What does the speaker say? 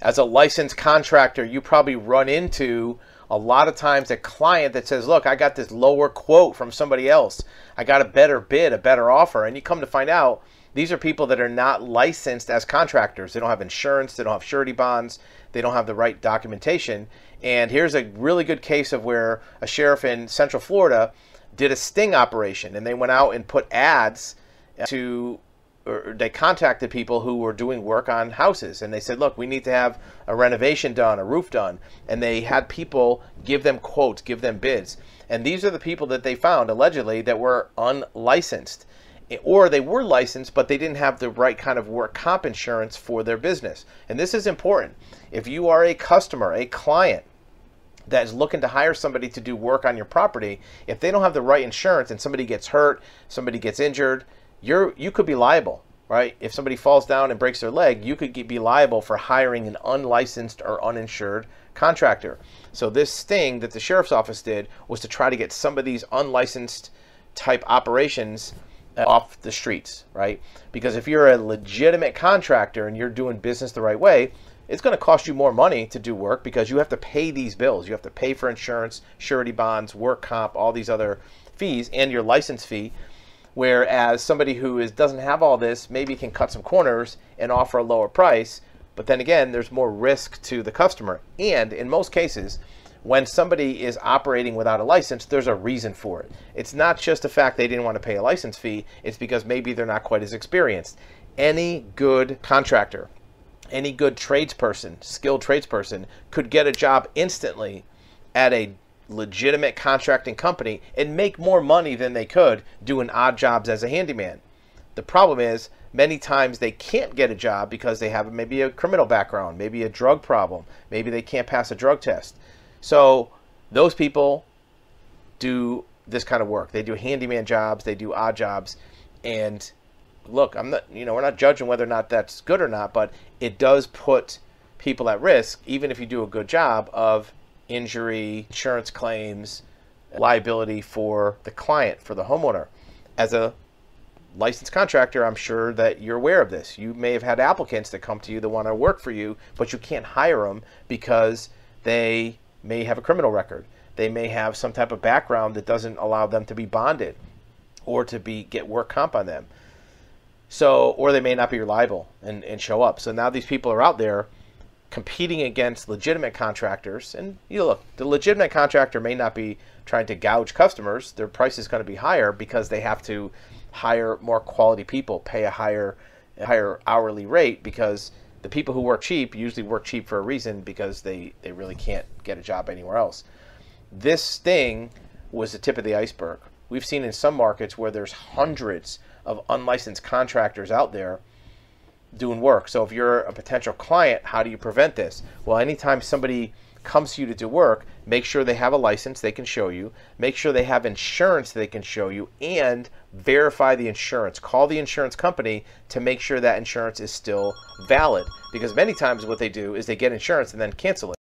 As a licensed contractor, you probably run into a lot of times a client that says, Look, I got this lower quote from somebody else. I got a better bid, a better offer. And you come to find out these are people that are not licensed as contractors. They don't have insurance, they don't have surety bonds, they don't have the right documentation. And here's a really good case of where a sheriff in Central Florida did a sting operation and they went out and put ads to or they contacted people who were doing work on houses and they said look we need to have a renovation done a roof done and they had people give them quotes give them bids. And these are the people that they found allegedly that were unlicensed or they were licensed but they didn't have the right kind of work comp insurance for their business. And this is important. If you are a customer a client that is looking to hire somebody to do work on your property if they don't have the right insurance and somebody gets hurt somebody gets injured you're you could be liable, right? If somebody falls down and breaks their leg, you could be liable for hiring an unlicensed or uninsured contractor. So this thing that the sheriff's office did was to try to get some of these unlicensed type operations uh, off the streets, right? Because if you're a legitimate contractor and you're doing business the right way, it's going to cost you more money to do work because you have to pay these bills. You have to pay for insurance, surety bonds, work comp, all these other fees, and your license fee. Whereas somebody who is doesn't have all this maybe can cut some corners and offer a lower price, but then again, there's more risk to the customer. And in most cases, when somebody is operating without a license, there's a reason for it. It's not just the fact they didn't want to pay a license fee, it's because maybe they're not quite as experienced. Any good contractor, any good tradesperson, skilled tradesperson could get a job instantly at a legitimate contracting company and make more money than they could doing odd jobs as a handyman. The problem is many times they can't get a job because they have maybe a criminal background, maybe a drug problem, maybe they can't pass a drug test. So those people do this kind of work. They do handyman jobs, they do odd jobs, and look, I'm not, you know, we're not judging whether or not that's good or not, but it does put people at risk, even if you do a good job, of injury, insurance claims, liability for the client, for the homeowner. As a licensed contractor, I'm sure that you're aware of this. You may have had applicants that come to you that want to work for you, but you can't hire them because they may have a criminal record. They may have some type of background that doesn't allow them to be bonded or to be get work comp on them. So, or they may not be reliable and, and show up. So now these people are out there competing against legitimate contractors. And you know, look, the legitimate contractor may not be trying to gouge customers. Their price is going to be higher because they have to hire more quality people, pay a higher higher hourly rate because the people who work cheap usually work cheap for a reason because they, they really can't get a job anywhere else. This thing was the tip of the iceberg. We've seen in some markets where there's hundreds of unlicensed contractors out there doing work. So if you're a potential client, how do you prevent this? Well, anytime somebody comes to you to do work, make sure they have a license they can show you, make sure they have insurance they can show you, and verify the insurance. Call the insurance company to make sure that insurance is still valid. Because many times what they do is they get insurance and then cancel it.